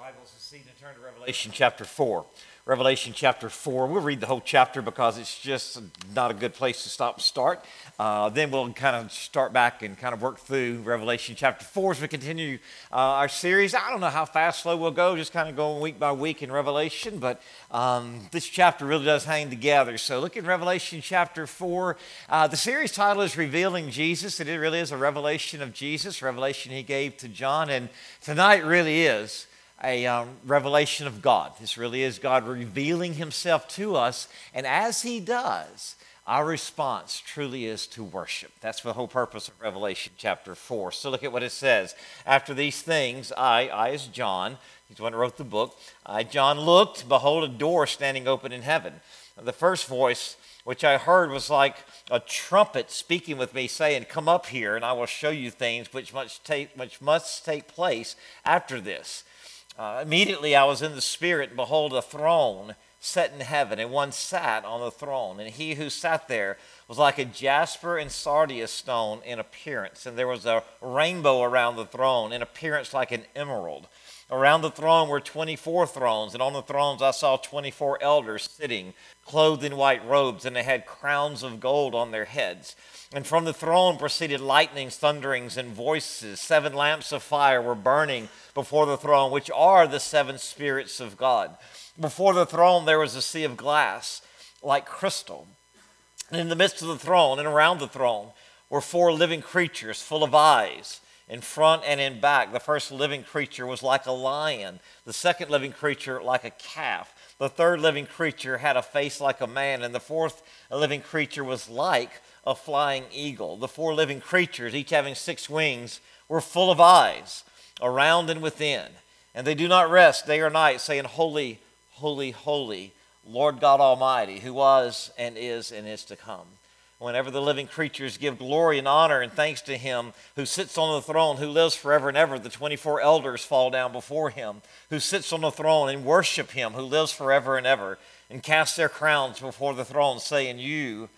Bibles this evening, turn to Revelation chapter 4. Revelation chapter 4. We'll read the whole chapter because it's just not a good place to stop and start. Uh, then we'll kind of start back and kind of work through Revelation chapter 4 as we continue uh, our series. I don't know how fast, slow we'll go, just kind of going week by week in Revelation, but um, this chapter really does hang together. So look at Revelation chapter 4. Uh, the series title is Revealing Jesus. and It really is a revelation of Jesus, revelation he gave to John, and tonight really is a um, revelation of God. This really is God revealing himself to us. And as he does, our response truly is to worship. That's the whole purpose of Revelation chapter 4. So look at what it says. After these things, I, I as John, he's the one who wrote the book, I, John, looked, behold, a door standing open in heaven. The first voice which I heard was like a trumpet speaking with me, saying, Come up here, and I will show you things which must take, which must take place after this. Uh, immediately I was in the Spirit, and behold, a throne set in heaven, and one sat on the throne. And he who sat there was like a jasper and sardius stone in appearance. And there was a rainbow around the throne, in appearance like an emerald. Around the throne were 24 thrones, and on the thrones I saw 24 elders sitting, clothed in white robes, and they had crowns of gold on their heads. And from the throne proceeded lightnings, thunderings, and voices. Seven lamps of fire were burning before the throne, which are the seven spirits of God. Before the throne there was a sea of glass, like crystal. And in the midst of the throne and around the throne were four living creatures full of eyes in front and in back. The first living creature was like a lion, the second living creature like a calf. The third living creature had a face like a man, and the fourth living creature was like a flying eagle. The four living creatures, each having six wings, were full of eyes around and within. And they do not rest day or night, saying, Holy, holy, holy, Lord God Almighty, who was and is and is to come. Whenever the living creatures give glory and honor and thanks to him who sits on the throne, who lives forever and ever, the 24 elders fall down before him, who sits on the throne and worship him who lives forever and ever, and cast their crowns before the throne, saying, You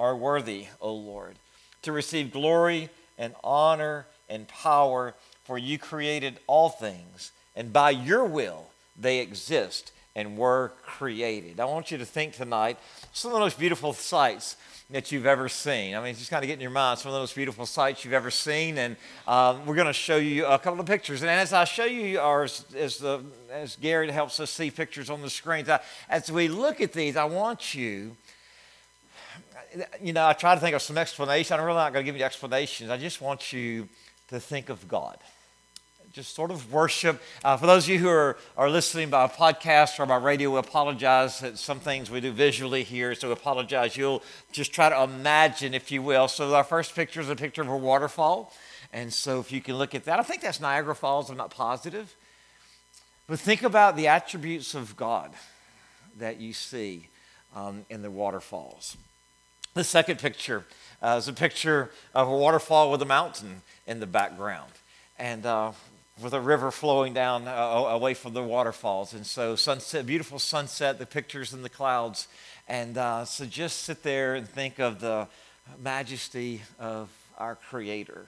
are worthy, O Lord, to receive glory and honor and power, for you created all things, and by your will they exist and were created. I want you to think tonight some of the most beautiful sights that you've ever seen. I mean, just kind of get in your mind some of the most beautiful sights you've ever seen, and um, we're going to show you a couple of pictures. And as I show you, or as, as, the, as Garrett helps us see pictures on the screens, I, as we look at these, I want you you know, I try to think of some explanation. I'm really not going to give you explanations. I just want you to think of God. Just sort of worship. Uh, for those of you who are, are listening by podcast or by radio, we apologize that some things we do visually here, so we apologize. You'll just try to imagine, if you will. So, our first picture is a picture of a waterfall. And so, if you can look at that, I think that's Niagara Falls. I'm not positive. But think about the attributes of God that you see um, in the waterfalls. The second picture uh, is a picture of a waterfall with a mountain in the background and uh, with a river flowing down uh, away from the waterfalls. And so, sunset, beautiful sunset, the pictures in the clouds. And uh, so, just sit there and think of the majesty of our Creator.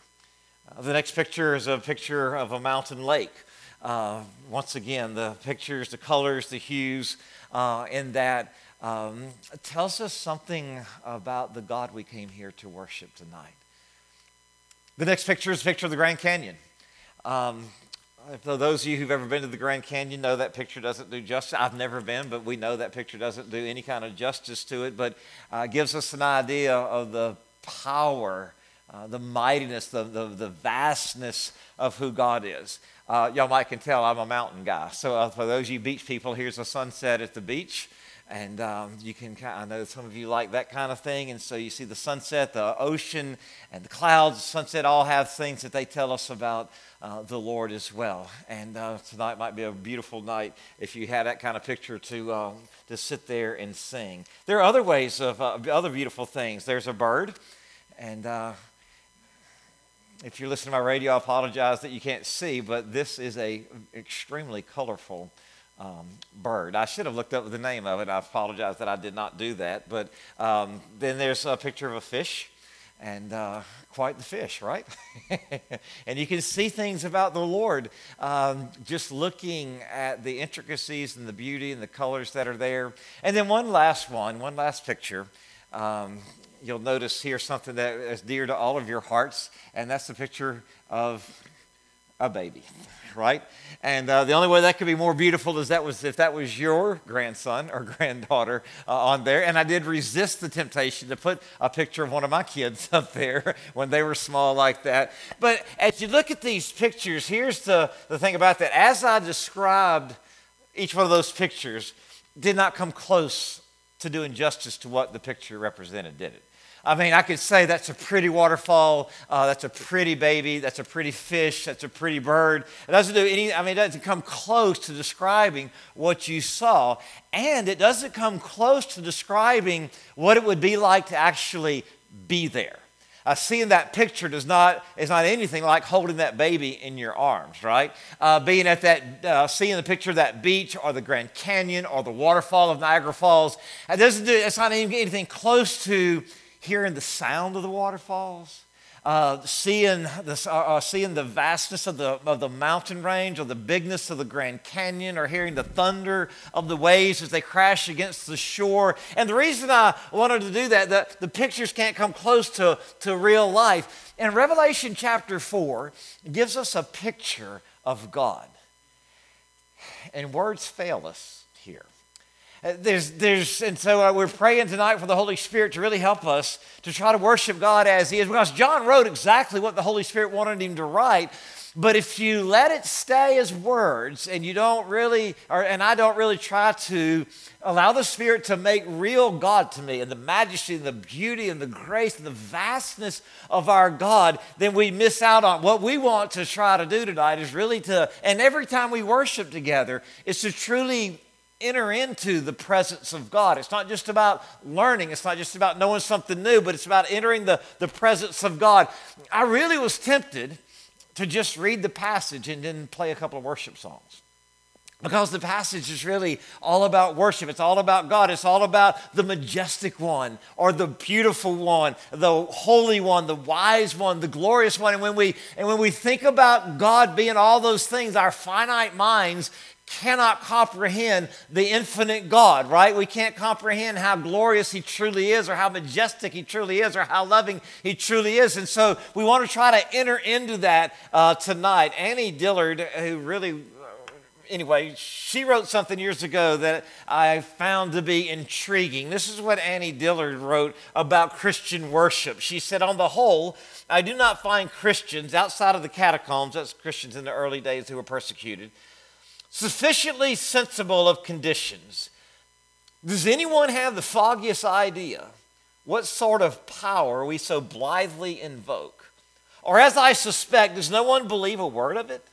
Uh, the next picture is a picture of a mountain lake. Uh, once again, the pictures, the colors, the hues in that um, tells us something about the God we came here to worship tonight. The next picture is a picture of the Grand Canyon. Um, for those of you who've ever been to the Grand Canyon, know that picture doesn't do justice. I've never been, but we know that picture doesn't do any kind of justice to it, but uh, gives us an idea of the power, uh, the mightiness, the, the, the, vastness of who God is. Uh, y'all might can tell I'm a mountain guy. So uh, for those of you beach people, here's a sunset at the beach. And um, you can, I know some of you like that kind of thing. And so you see the sunset, the ocean, and the clouds. The sunset all have things that they tell us about uh, the Lord as well. And uh, tonight might be a beautiful night if you had that kind of picture to, uh, to sit there and sing. There are other ways of uh, other beautiful things. There's a bird. And uh, if you're listening to my radio, I apologize that you can't see, but this is a extremely colorful um, bird. I should have looked up the name of it. I apologize that I did not do that. But um, then there's a picture of a fish. and uh, quite the fish, right? and you can see things about the Lord um, just looking at the intricacies and the beauty and the colors that are there. And then one last one, one last picture. Um, you'll notice here something that is dear to all of your hearts, and that's the picture of a baby, right? And uh, the only way that could be more beautiful is that was if that was your grandson or granddaughter uh, on there. And I did resist the temptation to put a picture of one of my kids up there when they were small like that. But as you look at these pictures, here's the, the thing about that. As I described each one of those pictures, did not come close to doing justice to what the picture represented, did it? I mean, I could say that's a pretty waterfall, uh, that's a pretty baby, that's a pretty fish, that's a pretty bird. It doesn't do any, I mean, it doesn't come close to describing what you saw. And it doesn't come close to describing what it would be like to actually be there. Uh, seeing that picture does not is not anything like holding that baby in your arms, right? Uh, being at that, uh, seeing the picture of that beach or the Grand Canyon or the waterfall of Niagara Falls, it doesn't do. It's not even anything close to hearing the sound of the waterfalls, uh, seeing, the, uh, uh, seeing the vastness of the, of the mountain range or the bigness of the Grand Canyon or hearing the thunder of the waves as they crash against the shore. And the reason I wanted to do that, the, the pictures can't come close to, to real life. And Revelation chapter 4 gives us a picture of God. And words fail us here. Uh, there's, there's, and so uh, we're praying tonight for the Holy Spirit to really help us to try to worship God as He is. Because John wrote exactly what the Holy Spirit wanted him to write. But if you let it stay as words and you don't really, or, and I don't really try to allow the Spirit to make real God to me and the majesty and the beauty and the grace and the vastness of our God, then we miss out on what we want to try to do tonight is really to, and every time we worship together, is to truly enter into the presence of God. It's not just about learning, it's not just about knowing something new, but it's about entering the, the presence of God. I really was tempted to just read the passage and then play a couple of worship songs. Because the passage is really all about worship. It's all about God. It's all about the majestic one or the beautiful one, the holy one, the wise one, the glorious one. And when we and when we think about God being all those things, our finite minds cannot comprehend the infinite God, right? We can't comprehend how glorious He truly is, or how majestic He truly is, or how loving He truly is. And so we want to try to enter into that uh, tonight. Annie Dillard, who really uh, anyway, she wrote something years ago that I found to be intriguing. This is what Annie Dillard wrote about Christian worship. She said, On the whole, I do not find Christians outside of the catacombs, that's Christians in the early days who were persecuted, sufficiently sensible of conditions. Does anyone have the foggiest idea what sort of power we so blithely invoke? Or, as I suspect, does no one believe a word of it?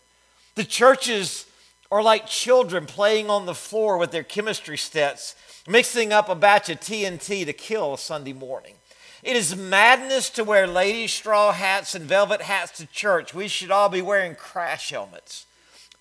The churches are like children playing on the floor with their chemistry sets, mixing up a batch of TNT to kill a Sunday morning. It is madness to wear ladies' straw hats and velvet hats to church. We should all be wearing crash helmets.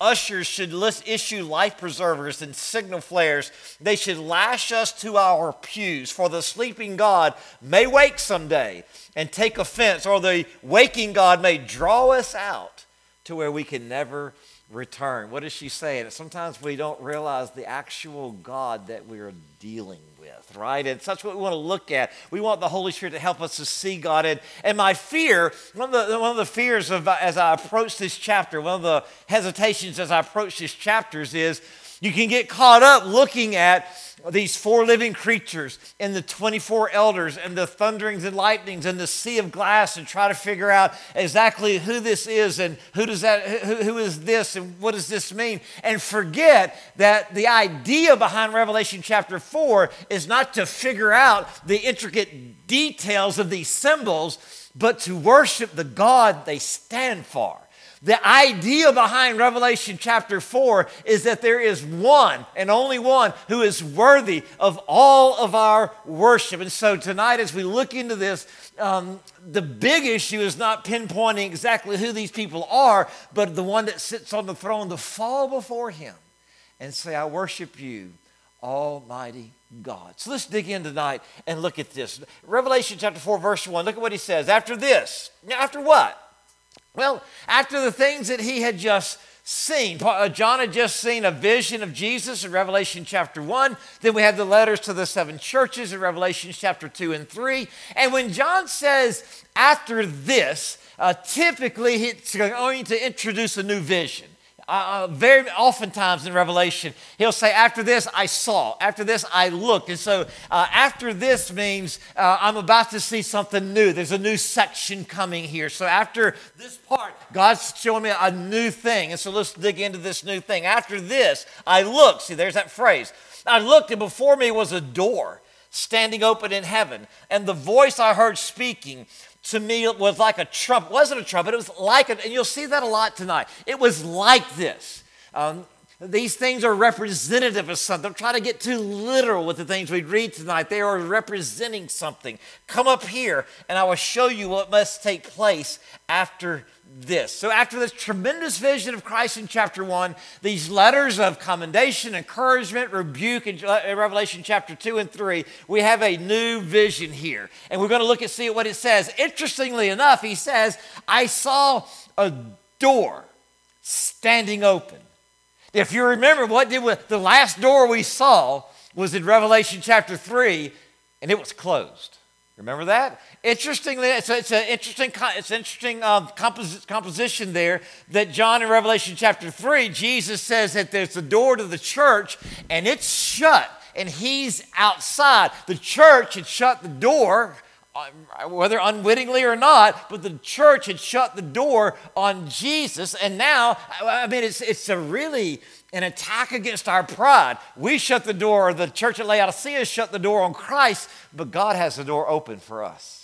Ushers should issue life preservers and signal flares. They should lash us to our pews, for the sleeping God may wake someday and take offense, or the waking God may draw us out to where we can never return. What is she saying? Sometimes we don't realize the actual God that we're dealing with, right? And such what we want to look at. We want the Holy Spirit to help us to see God. And, and my fear, one of, the, one of the fears of as I approach this chapter, one of the hesitations as I approach these chapters is you can get caught up looking at these four living creatures and the 24 elders and the thunderings and lightnings and the sea of glass and try to figure out exactly who this is and who does that who, who is this and what does this mean? And forget that the idea behind revelation chapter 4 is not to figure out the intricate details of these symbols but to worship the god they stand for the idea behind Revelation chapter 4 is that there is one and only one who is worthy of all of our worship. And so tonight, as we look into this, um, the big issue is not pinpointing exactly who these people are, but the one that sits on the throne to fall before him and say, I worship you, Almighty God. So let's dig in tonight and look at this. Revelation chapter 4, verse 1. Look at what he says. After this, after what? Well, after the things that he had just seen. Uh, John had just seen a vision of Jesus in Revelation chapter 1. Then we have the letters to the seven churches in Revelation chapter 2 and 3. And when John says after this, uh, typically it's going to introduce a new vision. Uh, uh, very oftentimes in Revelation, he'll say, After this I saw, after this I looked. And so, uh, after this means uh, I'm about to see something new. There's a new section coming here. So, after this part, God's showing me a new thing. And so, let's dig into this new thing. After this, I looked. See, there's that phrase. I looked, and before me was a door standing open in heaven. And the voice I heard speaking to me it was like a trumpet. Wasn't a trumpet, it was like it, and you'll see that a lot tonight. It was like this. Um, these things are representative of something. Don't try to get too literal with the things we read tonight. They are representing something. Come up here, and I will show you what must take place after this. So, after this tremendous vision of Christ in chapter 1, these letters of commendation, encouragement, rebuke in Revelation chapter 2 and 3, we have a new vision here. And we're going to look and see what it says. Interestingly enough, he says, I saw a door standing open. If you remember, what did we, the last door we saw was in Revelation chapter 3, and it was closed. Remember that? Interestingly, it's, it's an interesting, it's an interesting um, compos- composition there that John in Revelation chapter 3, Jesus says that there's a door to the church and it's shut and he's outside. The church had shut the door, whether unwittingly or not, but the church had shut the door on Jesus. And now, I mean, it's, it's a really an attack against our pride. We shut the door, the church at Laodicea shut the door on Christ, but God has the door open for us.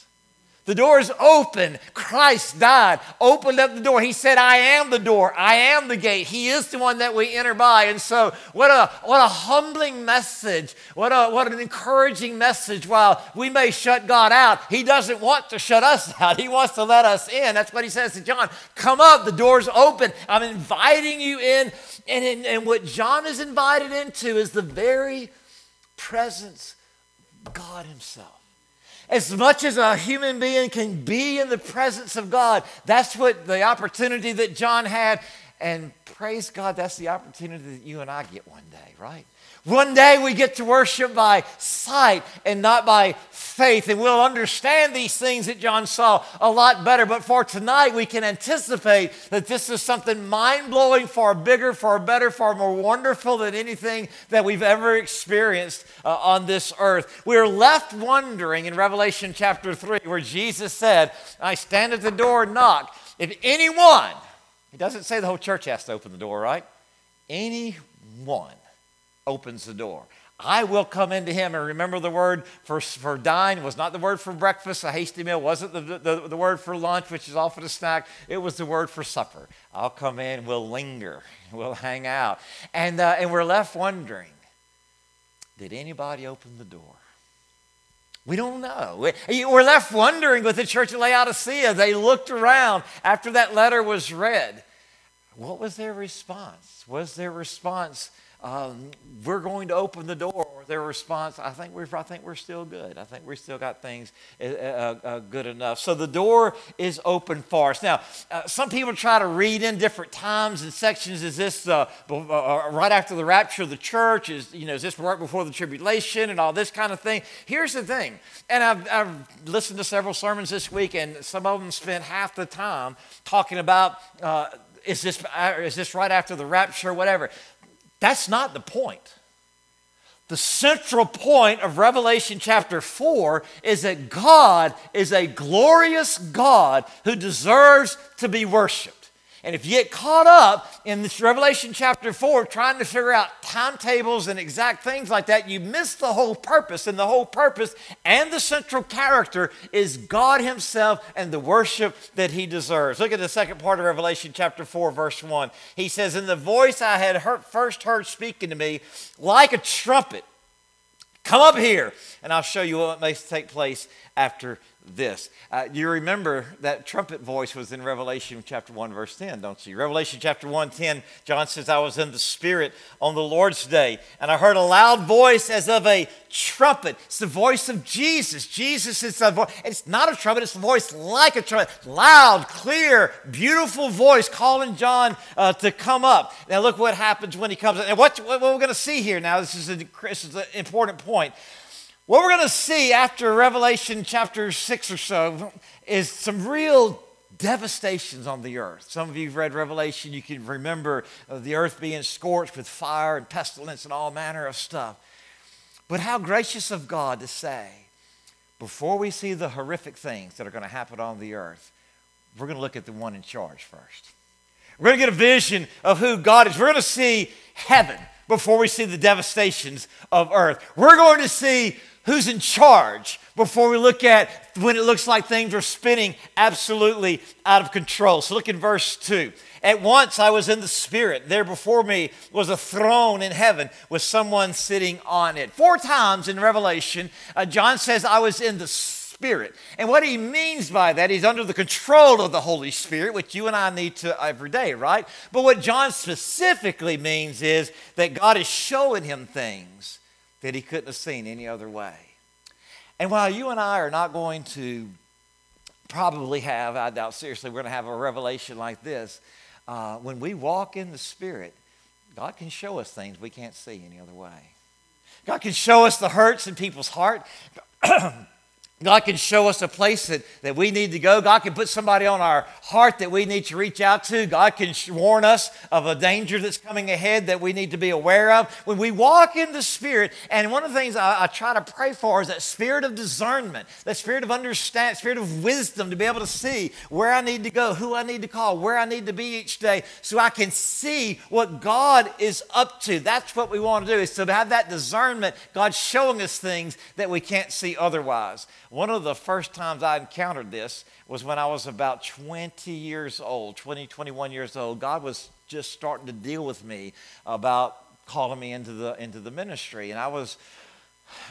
The door is open. Christ died, opened up the door. He said, I am the door. I am the gate. He is the one that we enter by. And so, what a, what a humbling message. What, a, what an encouraging message. While we may shut God out, He doesn't want to shut us out. He wants to let us in. That's what He says to John Come up, the door's open. I'm inviting you in. And, in, and what John is invited into is the very presence of God Himself. As much as a human being can be in the presence of God, that's what the opportunity that John had. And praise God, that's the opportunity that you and I get one day, right? One day we get to worship by sight and not by faith, and we'll understand these things that John saw a lot better. But for tonight, we can anticipate that this is something mind blowing, far bigger, far better, far more wonderful than anything that we've ever experienced uh, on this earth. We're left wondering in Revelation chapter 3, where Jesus said, I stand at the door and knock. If anyone, he doesn't say the whole church has to open the door, right? Anyone opens the door. I will come into him. And remember, the word for, for dine was not the word for breakfast, a hasty meal, wasn't the, the, the word for lunch, which is often a snack. It was the word for supper. I'll come in, we'll linger, we'll hang out. And, uh, and we're left wondering did anybody open the door? We don't know. We're left wondering with the church of Laodicea. They looked around after that letter was read. What was their response? Was their response, um, we're going to open the door, or their response, I think we're, I think we're still good. I think we still got things uh, uh, uh, good enough. So the door is open for us. Now, uh, some people try to read in different times and sections. Is this uh, uh, right after the rapture of the church? Is you know is this right before the tribulation and all this kind of thing? Here's the thing, and I've, I've listened to several sermons this week, and some of them spent half the time talking about is this, is this right after the rapture, whatever. That's not the point. The central point of Revelation chapter 4 is that God is a glorious God who deserves to be worshiped. And if you get caught up in this Revelation chapter 4 trying to figure out timetables and exact things like that, you miss the whole purpose. And the whole purpose and the central character is God Himself and the worship that He deserves. Look at the second part of Revelation chapter 4, verse 1. He says, In the voice I had heard, first heard speaking to me, like a trumpet, come up here, and I'll show you what may take place after this. Uh, you remember that trumpet voice was in Revelation chapter 1, verse 10, don't you? Revelation chapter 1, 10, John says, I was in the Spirit on the Lord's day, and I heard a loud voice as of a trumpet. It's the voice of Jesus. Jesus is the voice. It's not a trumpet, it's the voice like a trumpet. Loud, clear, beautiful voice calling John uh, to come up. Now, look what happens when he comes. Up. And what, what we're going to see here now, this is, a, this is an important point. What we're going to see after Revelation chapter 6 or so is some real devastations on the earth. Some of you have read Revelation, you can remember the earth being scorched with fire and pestilence and all manner of stuff. But how gracious of God to say, before we see the horrific things that are going to happen on the earth, we're going to look at the one in charge first. We're going to get a vision of who God is. We're going to see heaven before we see the devastations of earth. We're going to see who's in charge before we look at when it looks like things are spinning absolutely out of control. So look in verse 2. At once I was in the Spirit. There before me was a throne in heaven with someone sitting on it. Four times in Revelation, uh, John says, I was in the Spirit. And what he means by that, he's under the control of the Holy Spirit, which you and I need to every day, right? But what John specifically means is that God is showing him things that he couldn't have seen any other way. And while you and I are not going to probably have, I doubt seriously, we're going to have a revelation like this, uh, when we walk in the Spirit, God can show us things we can't see any other way. God can show us the hurts in people's heart. God can show us a place that, that we need to go. God can put somebody on our heart that we need to reach out to. God can warn us of a danger that's coming ahead that we need to be aware of. When we walk in the Spirit, and one of the things I, I try to pray for is that spirit of discernment, that spirit of understanding, spirit of wisdom to be able to see where I need to go, who I need to call, where I need to be each day, so I can see what God is up to. That's what we want to do, is to have that discernment, God showing us things that we can't see otherwise. One of the first times I encountered this was when I was about 20 years old, 20, 21 years old. God was just starting to deal with me about calling me into the, into the ministry. And I was,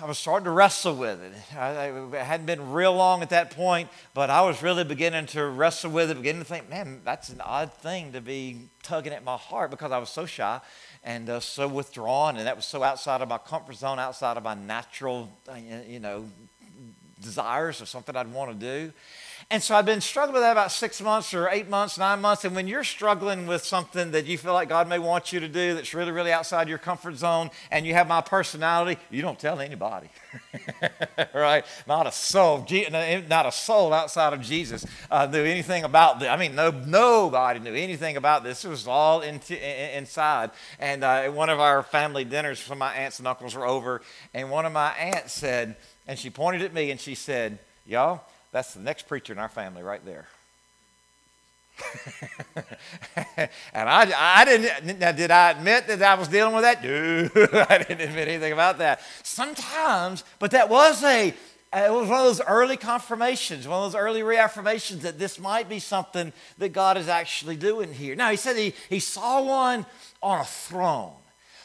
I was starting to wrestle with it. I, I, hadn't been real long at that point, but I was really beginning to wrestle with it, beginning to think, man, that's an odd thing to be tugging at my heart because I was so shy and uh, so withdrawn, and that was so outside of my comfort zone, outside of my natural, uh, you know, desires or something I'd want to do. And so I've been struggling with that about six months or eight months, nine months. And when you're struggling with something that you feel like God may want you to do that's really, really outside your comfort zone, and you have my personality, you don't tell anybody, right? Not a soul, not a soul outside of Jesus uh, knew anything about this. I mean, no, nobody knew anything about this. It was all in, inside. And uh, one of our family dinners, some of my aunts and uncles were over, and one of my aunts said, and she pointed at me and she said, Y'all, that's the next preacher in our family right there. and I, I didn't, now did I admit that I was dealing with that? No, I didn't admit anything about that. Sometimes, but that was a, it was one of those early confirmations, one of those early reaffirmations that this might be something that God is actually doing here. Now, he said he, he saw one on a throne.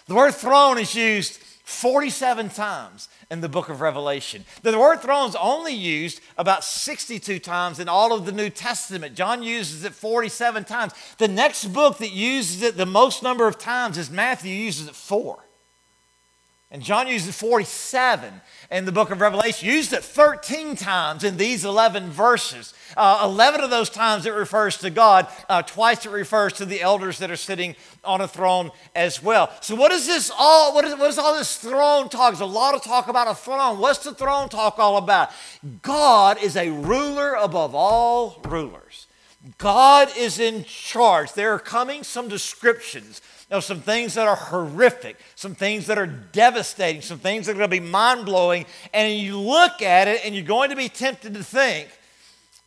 The word throne is used 47 times in the book of Revelation. The word throne is only used about 62 times in all of the New Testament. John uses it 47 times. The next book that uses it the most number of times is Matthew uses it four. And John uses 47 in the book of Revelation, used it 13 times in these 11 verses. Uh, 11 of those times it refers to God, uh, twice it refers to the elders that are sitting on a throne as well. So, what is this all? What is, what is all this throne talk? There's a lot of talk about a throne. What's the throne talk all about? God is a ruler above all rulers. God is in charge. There are coming some descriptions know, some things that are horrific, some things that are devastating, some things that are going to be mind blowing. And you look at it and you're going to be tempted to think,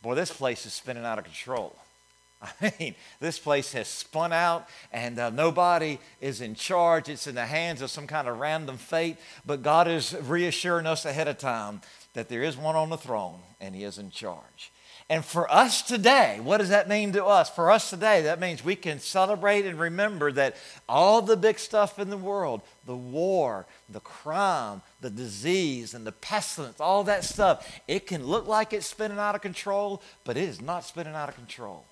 boy, this place is spinning out of control. I mean, this place has spun out and uh, nobody is in charge. It's in the hands of some kind of random fate. But God is reassuring us ahead of time that there is one on the throne and he is in charge. And for us today, what does that mean to us? For us today, that means we can celebrate and remember that all the big stuff in the world, the war, the crime, the disease, and the pestilence, all that stuff, it can look like it's spinning out of control, but it is not spinning out of control.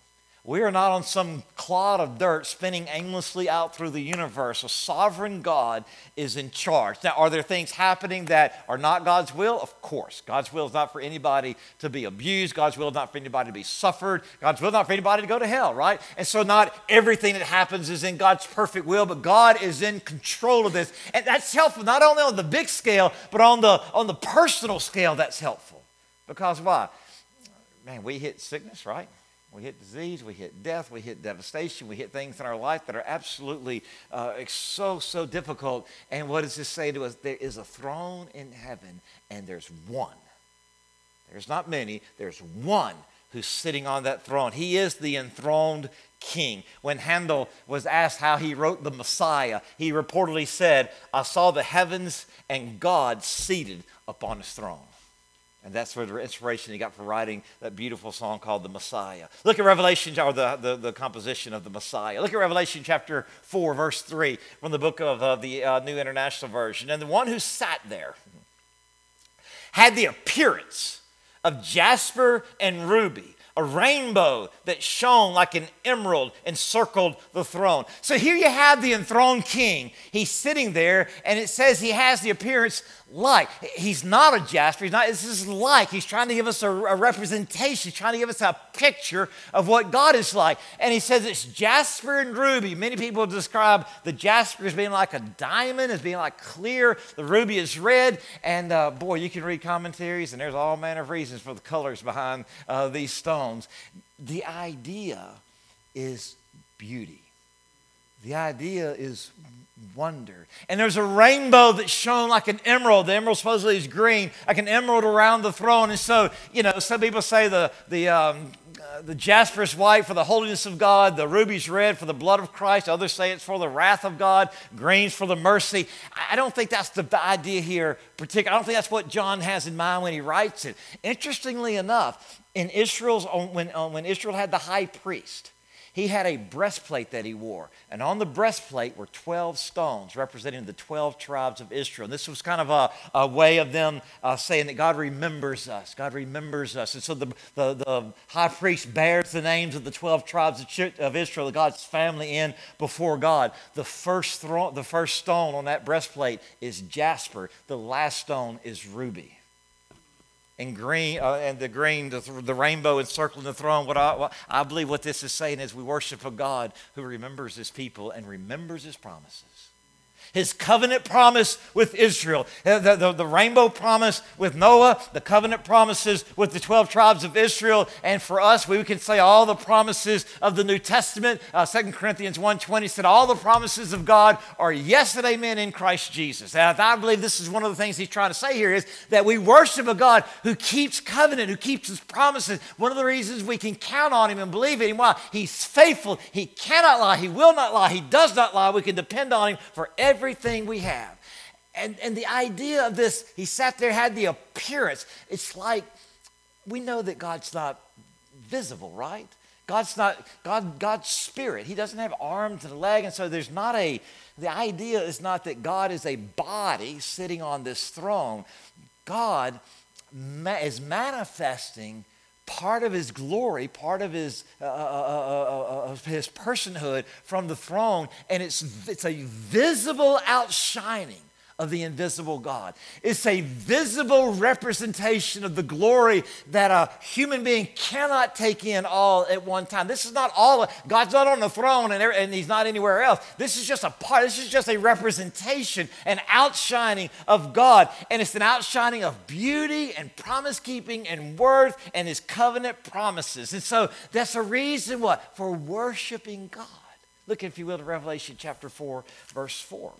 We are not on some clod of dirt spinning aimlessly out through the universe. A sovereign God is in charge. Now, are there things happening that are not God's will? Of course. God's will is not for anybody to be abused. God's will is not for anybody to be suffered. God's will is not for anybody to go to hell, right? And so, not everything that happens is in God's perfect will, but God is in control of this. And that's helpful not only on the big scale, but on the, on the personal scale, that's helpful. Because why? Man, we hit sickness, right? We hit disease, we hit death, we hit devastation, we hit things in our life that are absolutely uh, so, so difficult. And what does this say to us? There is a throne in heaven, and there's one. There's not many, there's one who's sitting on that throne. He is the enthroned king. When Handel was asked how he wrote the Messiah, he reportedly said, I saw the heavens and God seated upon his throne. And that's where the inspiration he got for writing that beautiful song called The Messiah. Look at Revelation, or the, the, the composition of the Messiah. Look at Revelation chapter 4, verse 3 from the book of uh, the uh, New International Version. And the one who sat there had the appearance of jasper and ruby a rainbow that shone like an emerald encircled the throne. So here you have the enthroned king. He's sitting there, and it says he has the appearance like. He's not a jasper. He's not. This is like. He's trying to give us a, a, representation. He's trying to give us a picture of what God is like. And he says it's jasper and ruby. Many people describe the jasper as being like a diamond, as being like clear. The ruby is red. And uh, boy, you can read commentaries, and there's all manner of reasons for the colors behind uh, these stones. The idea is beauty. The idea is wonder. And there's a rainbow that shone like an emerald. The emerald supposedly is green, like an emerald around the throne. And so, you know, some people say the, the, um, uh, the jasper is white for the holiness of God, the ruby's red for the blood of Christ. Others say it's for the wrath of God, green's for the mercy. I don't think that's the idea here, particularly. I don't think that's what John has in mind when he writes it. Interestingly enough, in Israel's, when, when Israel had the high priest, he had a breastplate that he wore, and on the breastplate were 12 stones representing the 12 tribes of Israel. And this was kind of a, a way of them uh, saying that God remembers us. God remembers us. And so the, the, the, high priest bears the names of the 12 tribes of Israel, the God's family, in before God. The first, thro- the first stone on that breastplate is jasper, the last stone is ruby and green uh, and the green, the, the, rainbow encircling the throne. What I, what I believe what this is saying is we worship a God who remembers his people and remembers his promises his covenant promise with Israel, uh, the, the, the, rainbow promise with Noah, the covenant promises with the 12 tribes of Israel, and for us, we can say all the promises of the New Testament. Uh, 2 Corinthians 1.20 said all the promises of God are yes and amen in Christ Jesus. And I believe this is one of the things he's trying to say here is that we worship a God who keeps covenant, who keeps his promises. One of the reasons we can count on him and believe in him, why? He's faithful. He cannot lie. He will not lie. He does not lie. We can depend on him for every everything we have. And, and the idea of this, he sat there, had the appearance. It's like we know that God's not visible, right? God's not, God, God's spirit. He doesn't have arms and a leg. And so there's not a, the idea is not that God is a body sitting on this throne. God ma- is manifesting part of his glory, part of his, uh, uh, uh, his personhood from the throne, and it's, it's a visible outshining of the invisible God. It's a visible representation of the glory that a human being cannot take in all at one time. This is not all, God's not on the throne and, and He's not anywhere else. This is just a part, this is just a representation, an outshining of God. And it's an outshining of beauty and promise keeping and worth and His covenant promises. And so that's a reason what? For worshiping God. Look, if you will, to Revelation chapter 4, verse 4.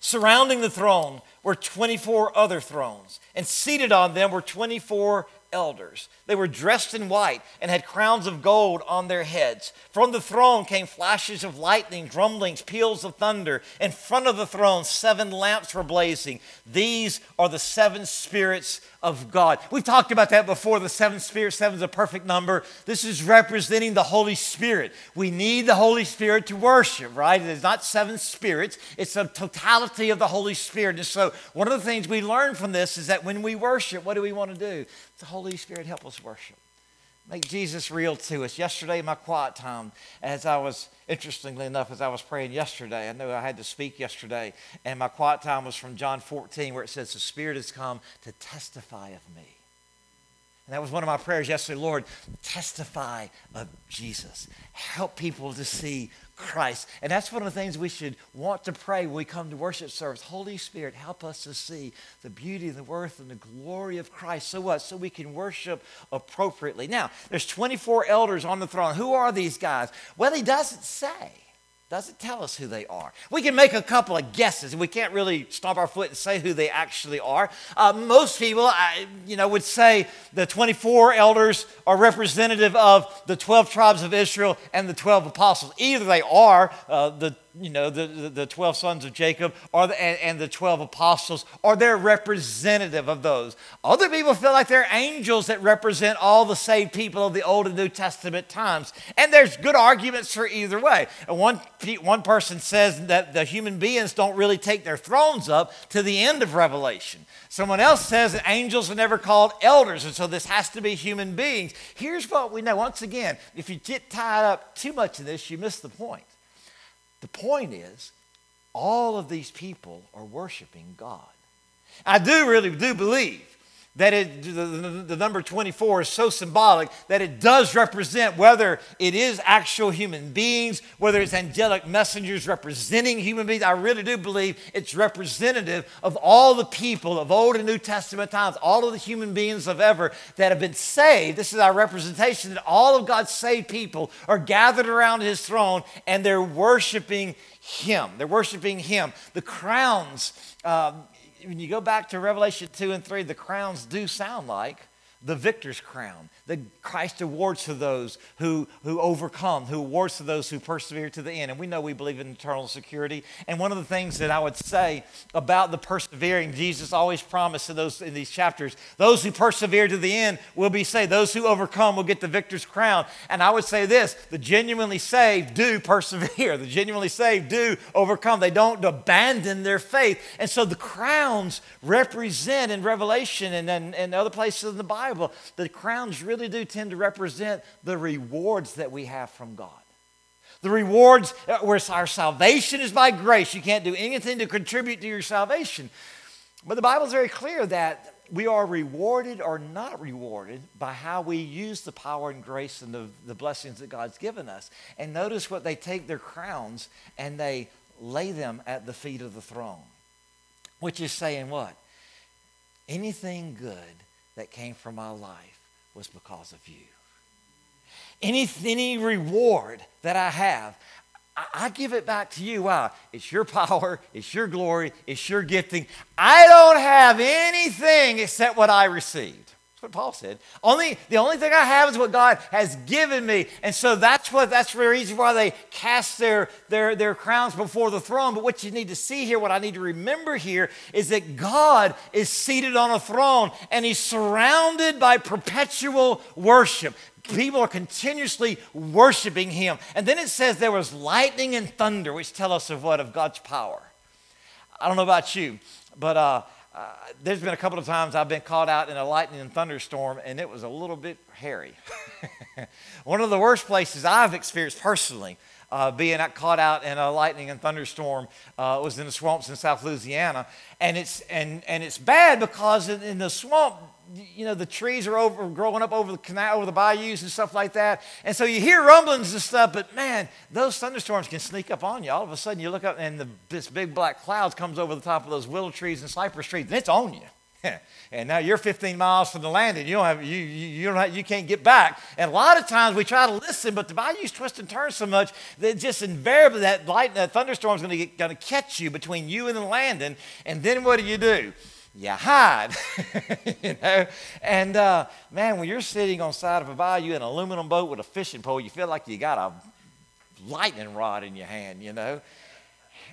Surrounding the throne were 24 other thrones, and seated on them were 24 elders. They were dressed in white and had crowns of gold on their heads. From the throne came flashes of lightning, rumblings, peals of thunder. In front of the throne, seven lamps were blazing. These are the seven spirits of God. We've talked about that before. The seven spirits, seven is a perfect number. This is representing the Holy Spirit. We need the Holy Spirit to worship, right? It's not seven spirits, it's the totality of the Holy Spirit. And so, one of the things we learn from this is that when we worship, what do we want to do? The Holy Spirit help us worship. Make Jesus real to us. Yesterday, my quiet time, as I was, interestingly enough, as I was praying yesterday, I knew I had to speak yesterday, and my quiet time was from John 14, where it says, The Spirit has come to testify of me. And that was one of my prayers yesterday. Lord, testify of Jesus. Help people to see Christ. And that's one of the things we should want to pray when we come to worship service. Holy Spirit, help us to see the beauty and the worth and the glory of Christ. So what? So we can worship appropriately. Now, there's 24 elders on the throne. Who are these guys? Well, he doesn't say doesn't tell us who they are. We can make a couple of guesses, we can't really stomp our foot and say who they actually are. Uh, most people, I, you know, would say the 24 elders are representative of the 12 tribes of Israel and the 12 apostles. Either they are uh, the you know, the, the, the 12 sons of Jacob or the, and, and, the 12 apostles, or they're representative of those. Other people feel like they're angels that represent all the saved people of the Old and New Testament times. And there's good arguments for either way. And one, one person says that the human beings don't really take their thrones up to the end of Revelation. Someone else says that angels are never called elders, and so this has to be human beings. Here's what we know. Once again, if you get tied up too much in this, you miss the point. The point is, all of these people are worshiping God. I do really do believe that it, the, number 24 is so symbolic that it does represent whether it is actual human beings, whether it's angelic messengers representing human beings. I really do believe it's representative of all the people of Old and New Testament times, all of the human beings of ever that have been saved. This is our representation that all of God's saved people are gathered around his throne and they're worshiping him. They're worshiping him. The crowns. Um, when you go back to Revelation 2 and 3, the crowns do sound like the victor's crown that Christ awards to those who, who overcome, who awards to those who persevere to the end. And we know we believe in eternal security. And one of the things that I would say about the persevering, Jesus always promised in, those, in these chapters, those who persevere to the end will be saved. Those who overcome will get the victor's crown. And I would say this the genuinely saved do persevere. The genuinely saved do overcome. They don't abandon their faith. And so the crowns represent in Revelation and, and, and other places in the Bible, the crowns really do tend to represent the rewards that we have from God. The rewards, uh, where our salvation is by grace. You can't do anything to contribute to your salvation. But the Bible is very clear that we are rewarded or not rewarded by how we use the power and grace and the, the blessings that God's given us. And notice what they take their crowns and they lay them at the feet of the throne, which is saying what? Anything good that came from my life was because of you. Any, any reward that I have, I, I give it back to you. Why? It's your power, it's your glory, it's your gifting. I don't have anything except what I received. What Paul said. Only the only thing I have is what God has given me. And so that's what that's the reason why they cast their, their, their crowns before the throne. But what you need to see here, what I need to remember here, is that God is seated on a throne and he's surrounded by perpetual worship. People are continuously worshiping him. And then it says there was lightning and thunder, which tell us of what? Of God's power. I don't know about you, but uh, uh, there's been a couple of times I've been caught out in a lightning and thunderstorm, and it was a little bit hairy. One of the worst places I've experienced personally uh, being caught out in a lightning and thunderstorm uh, was in the swamps in South Louisiana, and it's and and it's bad because in, in the swamp you know, the trees are over, growing up over the canal, over the bayous and stuff like that. And so you hear rumblings and stuff, but man, those thunderstorms can sneak up on you. All of a sudden you look up and the, this big black cloud comes over the top of those willow trees and cypress trees, and it's on you. and now you're 15 miles from the land and you don't have you, you, you don't have, you can't get back and a lot of times we try to listen but the bayous twist and turn so much that just invariably that light that thunderstorm is going to catch you between you and the land and, and then what do you do you hide. you know? And uh, man, when you're sitting on the side of a bayou in an aluminum boat with a fishing pole, you feel like you got a lightning rod in your hand, you know?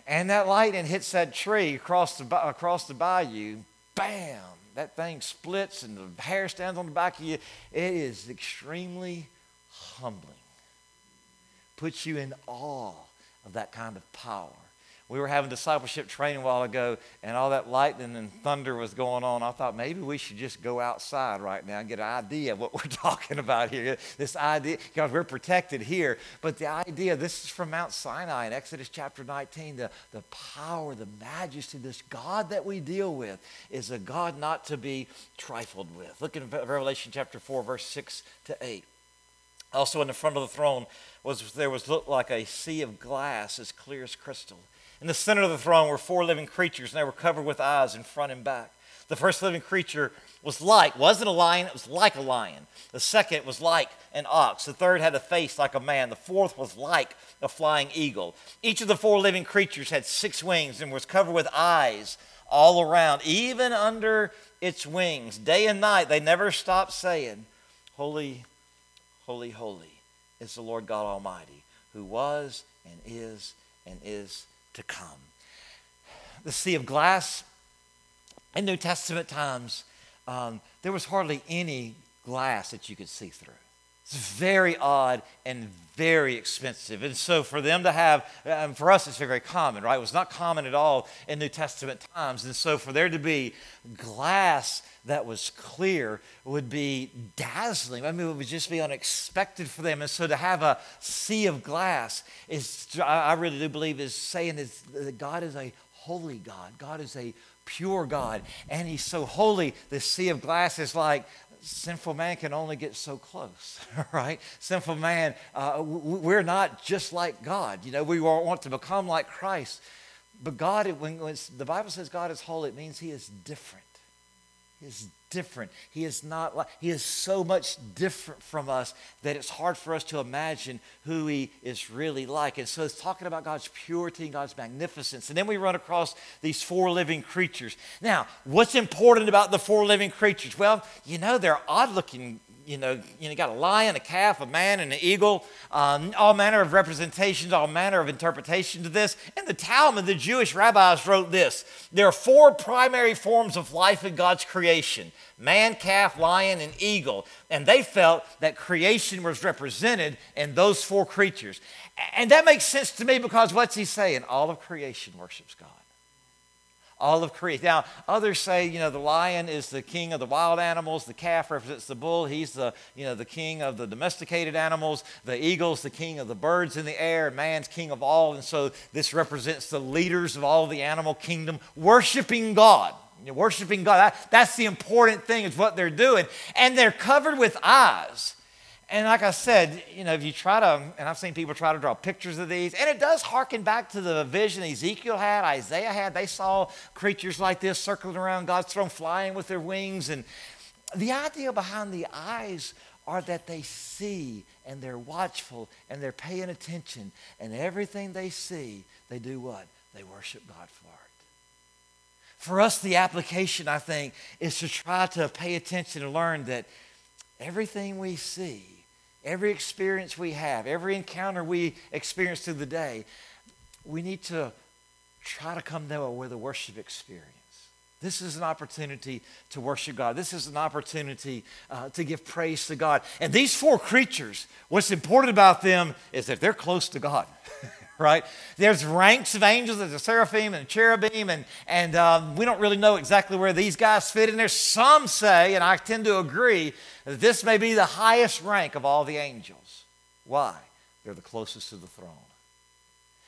And that lightning hits that tree across the, across the bayou, bam, that thing splits and the hair stands on the back of you. It is extremely humbling. Puts you in awe of that kind of power we were having discipleship training a while ago, and all that lightning and thunder was going on. I thought maybe we should just go outside right now and get an idea of what we're talking about here. This idea, because we're protected here. But the idea, this is from Mount Sinai in Exodus chapter 19, the, the power, the majesty, this God that we deal with is a God not to be trifled with. Look at Revelation chapter 4, verse 6 to 8. Also in the front of the throne was there was looked like a sea of glass as clear as crystal. In the center of the throne were four living creatures, and they were covered with eyes in front and back. The first living creature was like, wasn't a lion, it was like a lion. The second was like an ox. The third had a face like a man. The fourth was like a flying eagle. Each of the four living creatures had six wings and was covered with eyes all around, even under its wings. Day and night, they never stopped saying, Holy, holy, holy is the Lord God Almighty, who was and is and is to come. The sea of glass, in New Testament times, um, there was hardly any glass that you could see through. It's very odd and very expensive. And so for them to have, um, for us, it's very common, right? It was not common at all in New Testament times. And so for there to be glass that was clear would be dazzling. I mean, it would just be unexpected for them. And so to have a sea of glass is, I really do believe, is saying that God is a holy God. God is a pure God. And He's so holy, the sea of glass is like sinful man can only get so close, right? Sinful man, uh, we're not just like God. You know, we want to become like Christ. But God, when, when the Bible says God is holy, it means He is different. He is different. He is not like, he is so much different from us that it's hard for us to imagine who he is really like. And so it's talking about God's purity and God's magnificence. And then we run across these four living creatures. Now, what's important about the four living creatures? Well, you know, they're odd looking you know, you know, got a lion, a calf, a man, and an eagle, um, all manner of representations, all manner of interpretations of this. And the Talmud, the Jewish rabbis wrote this there are four primary forms of life in God's creation man, calf, lion, and eagle. And they felt that creation was represented in those four creatures. And that makes sense to me because what's he saying? All of creation worships God all of creation. Now, others say, you know, the lion is the king of the wild animals, the calf represents the bull, he's the, you know, the king of the domesticated animals, the eagle's the king of the birds in the air, man's king of all. And so this represents the leaders of all the animal kingdom worshiping God. You know, worshiping God. That, that's the important thing, is what they're doing. And they're covered with eyes. And like I said, you know, if you try to, and I've seen people try to draw pictures of these, and it does harken back to the vision Ezekiel had, Isaiah had. They saw creatures like this circling around God's throne, flying with their wings. And the idea behind the eyes are that they see and they're watchful and they're paying attention. And everything they see, they do what? They worship God for it. For us, the application, I think, is to try to pay attention and learn that everything we see every experience we have, every encounter we experience through the day, we need to try to come there with a worship experience. This is an opportunity to worship God. This is an opportunity uh, to give praise to God. And these four creatures, what's important about them is that they're close to God. right? There's ranks of angels. There's a seraphim and a cherubim, and, and um, we don't really know exactly where these guys fit in there. Some say, and I tend to agree, that this may be the highest rank of all the angels. Why? They're the closest to the throne.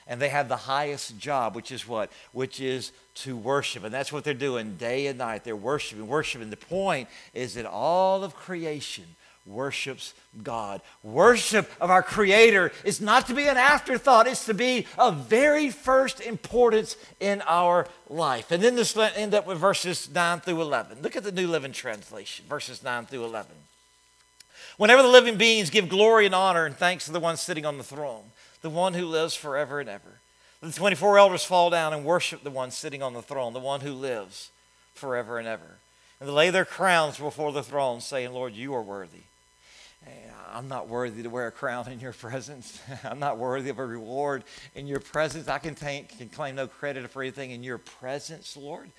And they have the highest job, which is what? Which is to worship. And that's what they're doing day and night. They're worshiping, worshiping. The point is that all of creation worships God. Worship of our Creator is not to be an afterthought, it's to be of very first importance in our life. And then this end up with verses 9 through 11. Look at the New Living Translation, verses 9 through 11. Whenever the living beings give glory and honor and thanks to the one sitting on the throne, the one who lives forever and ever. The 24 elders fall down and worship the one sitting on the throne, the one who lives forever and ever. And they lay their crowns before the throne, saying, Lord, you are worthy I'm not worthy to wear a crown in your presence. I'm not worthy of a reward in your presence. I can, take, can claim no credit for anything in your presence, Lord.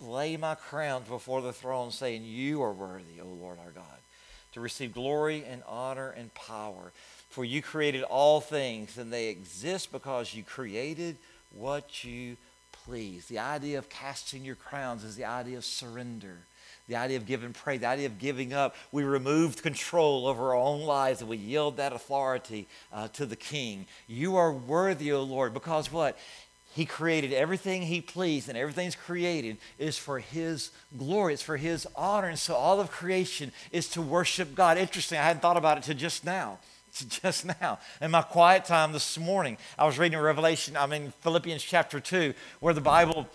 lay my crown before the throne, saying, You are worthy, O Lord our God, to receive glory and honor and power. For you created all things, and they exist because you created what you please. The idea of casting your crowns is the idea of surrender the idea of giving praise, the idea of giving up. We removed control over our own lives and we yield that authority uh, to the King. You are worthy, O Lord, because what? He created everything He pleased, and everything's created is for His glory. It's for His honor. And so all of creation is to worship God. Interesting, I hadn't thought about it till just now. Just now, in my quiet time this morning, I was reading Revelation, I'm in Philippians chapter 2, where the Bible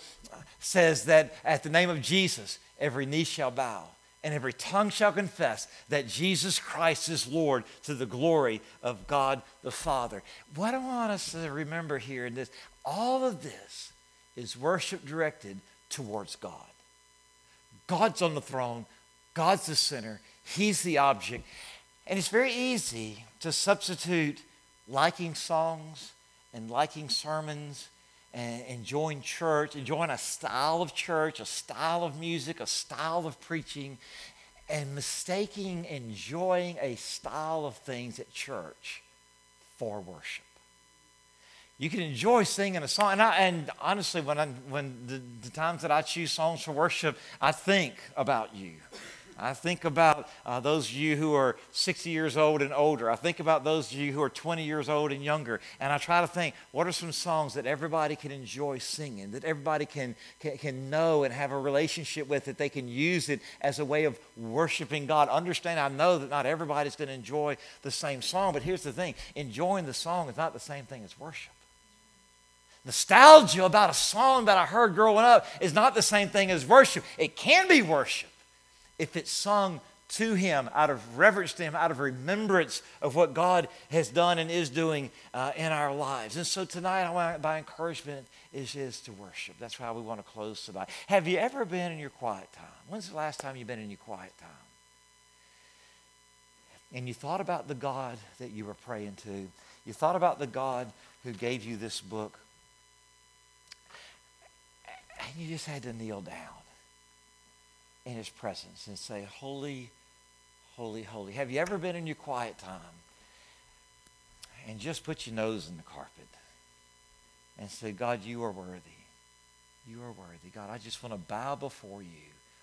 says that at the name of Jesus, every knee shall bow and every tongue shall confess that Jesus Christ is Lord to the glory of God the Father. What I want us to remember here in this, all of this is worship directed towards God. God's on the throne, God's the center, He's the object. And it's very easy to substitute liking songs and liking sermons and enjoying church, enjoying a style of church, a style of music, a style of preaching, and mistaking enjoying a style of things at church for worship. You can enjoy singing a song, and, I, and honestly, when, I, when the, the times that I choose songs for worship, I think about you. I think about uh, those of you who are 60 years old and older. I think about those of you who are 20 years old and younger. And I try to think, what are some songs that everybody can enjoy singing, that everybody can, can, can know and have a relationship with, that they can use it as a way of worshiping God? Understand, I know that not everybody's going to enjoy the same song, but here's the thing enjoying the song is not the same thing as worship. Nostalgia about a song that I heard growing up is not the same thing as worship. It can be worship if it's sung to Him out of reverence to Him, out of remembrance of what God has done and is doing uh, in our lives. And so tonight, my encouragement is, is to worship. That's how we want to close tonight. Have you ever been in your quiet time? When's the last time you've been in your quiet time? And you thought about the God that you were praying to. You thought about the God who gave you this book. And you just had to kneel down in his presence and say, Holy, holy, holy. Have you ever been in your quiet time and just put your nose in the carpet and say, God, you are worthy. You are worthy. God, I just want to bow before you.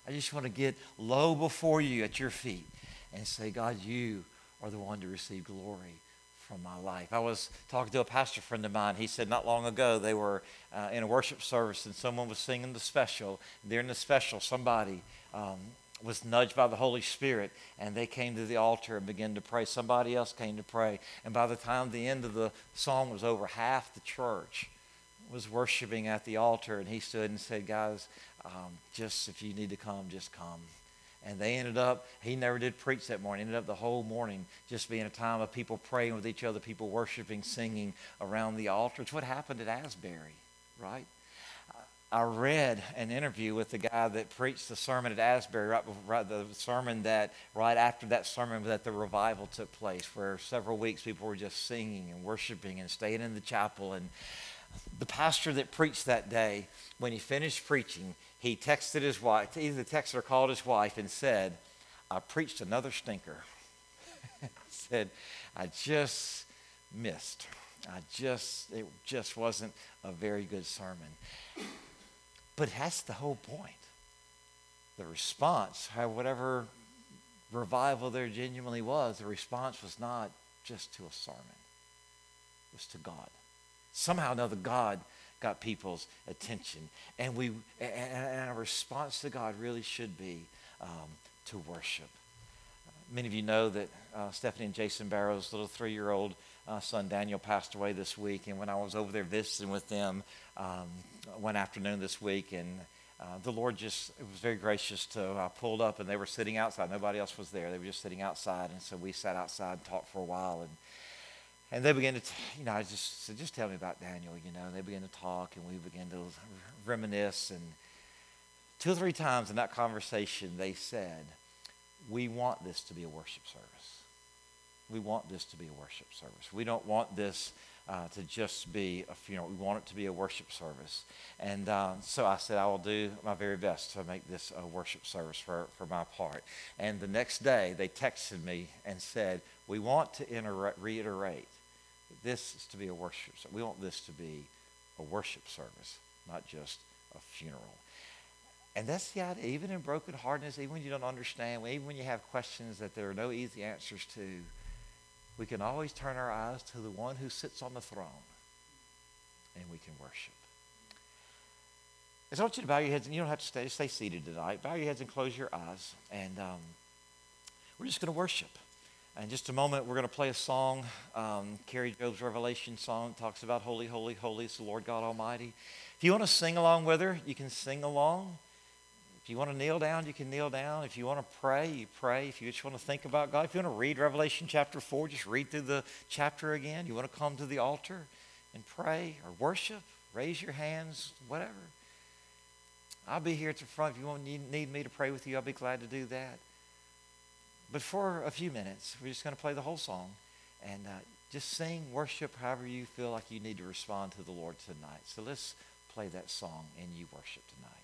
I just want to get low before you at your feet and say, God, you are the one to receive glory from my life. I was talking to a pastor friend of mine. He said not long ago they were uh, in a worship service and someone was singing the special. During the special, somebody um, was nudged by the Holy Spirit and they came to the altar and began to pray. Somebody else came to pray. And by the time the end of the song was over, half the church was worshiping at the altar. And he stood and said, Guys, um, just if you need to come, just come. And they ended up, he never did preach that morning, ended up the whole morning just being a time of people praying with each other, people worshiping, singing around the altar. It's what happened at Asbury, right? I read an interview with the guy that preached the sermon at Asbury, right, right the sermon that right after that sermon that the revival took place, where several weeks people were just singing and worshiping and staying in the chapel. And the pastor that preached that day, when he finished preaching, he texted his wife, either texted or called his wife and said, I preached another stinker. said, I just missed. I just, it just wasn't a very good sermon. But that's the whole point. The response, whatever revival there genuinely was, the response was not just to a sermon, it was to God. Somehow or another, God got people's attention. And, we, and our response to God really should be um, to worship. Many of you know that uh, Stephanie and Jason Barrow's little three year old uh, son Daniel passed away this week. And when I was over there visiting with them um, one afternoon this week, and uh, the Lord just was very gracious to uh, pulled up, and they were sitting outside. Nobody else was there. They were just sitting outside, and so we sat outside and talked for a while. And and they began to, t- you know, I just said, just tell me about Daniel, you know. And they began to talk, and we began to reminisce. And two or three times in that conversation, they said, we want this to be a worship service. we want this to be a worship service. We don't want this uh, to just be a funeral. We want it to be a worship service. And uh, so I said, I will do my very best to make this a worship service for, for my part. And the next day, they texted me and said, We want to inter- reiterate that this is to be a worship service. We want this to be a worship service, not just a funeral. And that's the idea. Even in brokenheartedness, even when you don't understand, even when you have questions that there are no easy answers to, we can always turn our eyes to the one who sits on the throne and we can worship. I want you to bow your heads, and you don't have to stay, stay seated tonight. Bow your heads and close your eyes, and um, we're just going to worship. In just a moment, we're going to play a song, um, Kari Jobe's Revelation song. Talks about Holy, Holy, Holy is the Lord God Almighty. If you want to sing along with her, you can sing along. If you want to kneel down, you can kneel down. If you want to pray, you pray. If you just want to think about God, if you want to read Revelation chapter 4, just read through the chapter again. You want to come to the altar and pray or worship, raise your hands, whatever. I'll be here at the front. If you want, you need me to pray with you, I'll be glad to do that. But for a few minutes, we're just going to play the whole song and uh, just sing, worship however you feel like you need to respond to the Lord tonight. So let's play that song and you worship tonight.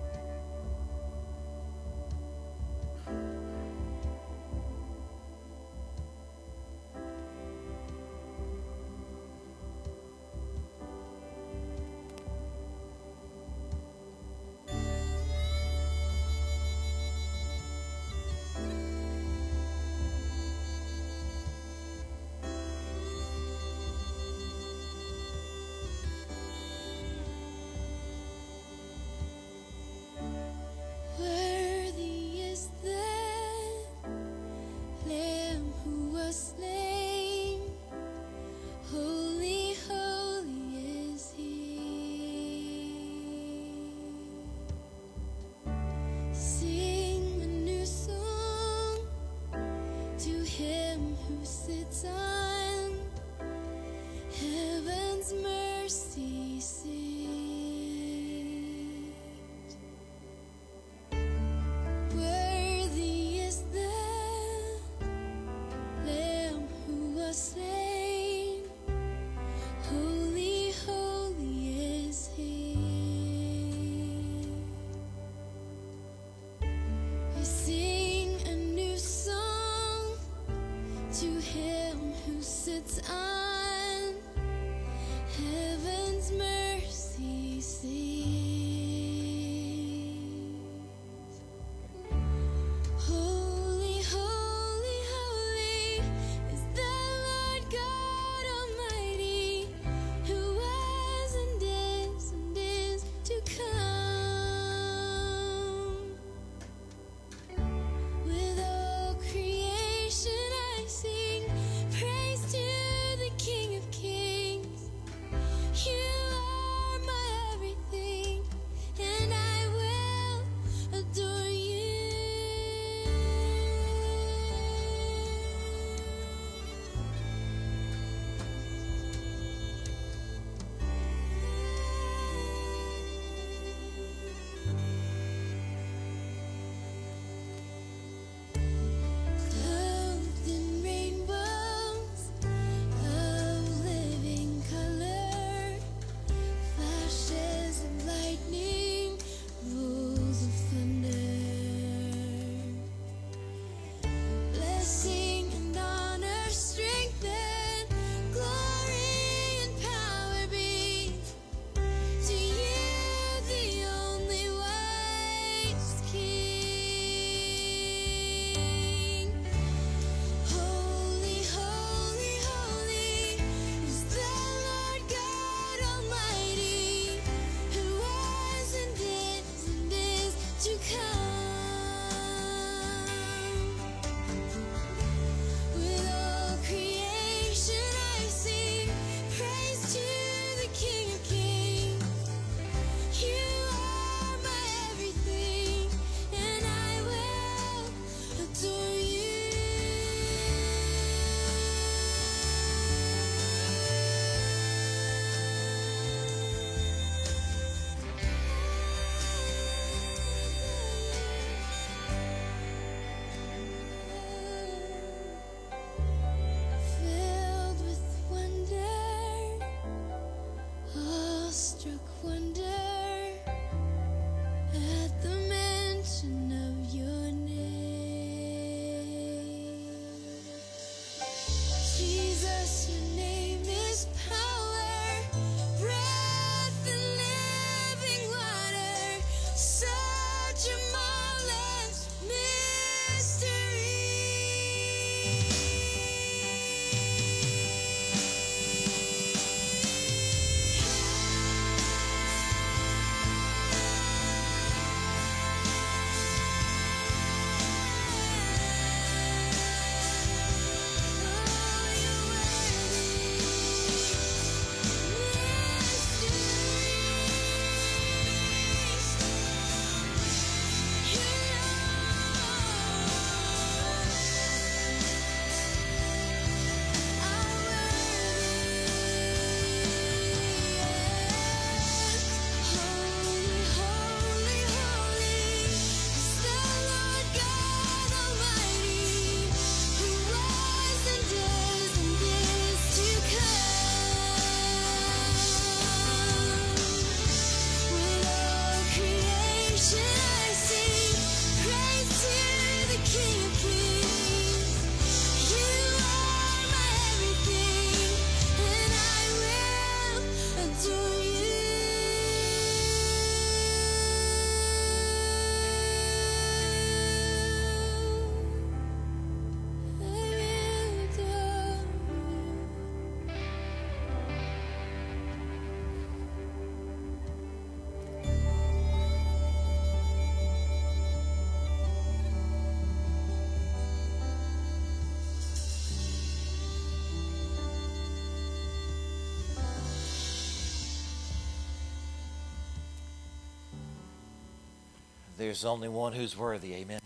There's only one who's worthy. Amen.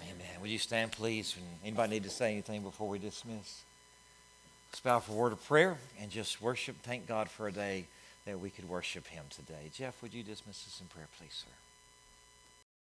Amen. Would you stand, please? Anybody need to say anything before we dismiss? Let's bow for a word of prayer and just worship. Thank God for a day that we could worship Him today. Jeff, would you dismiss us in prayer, please, sir?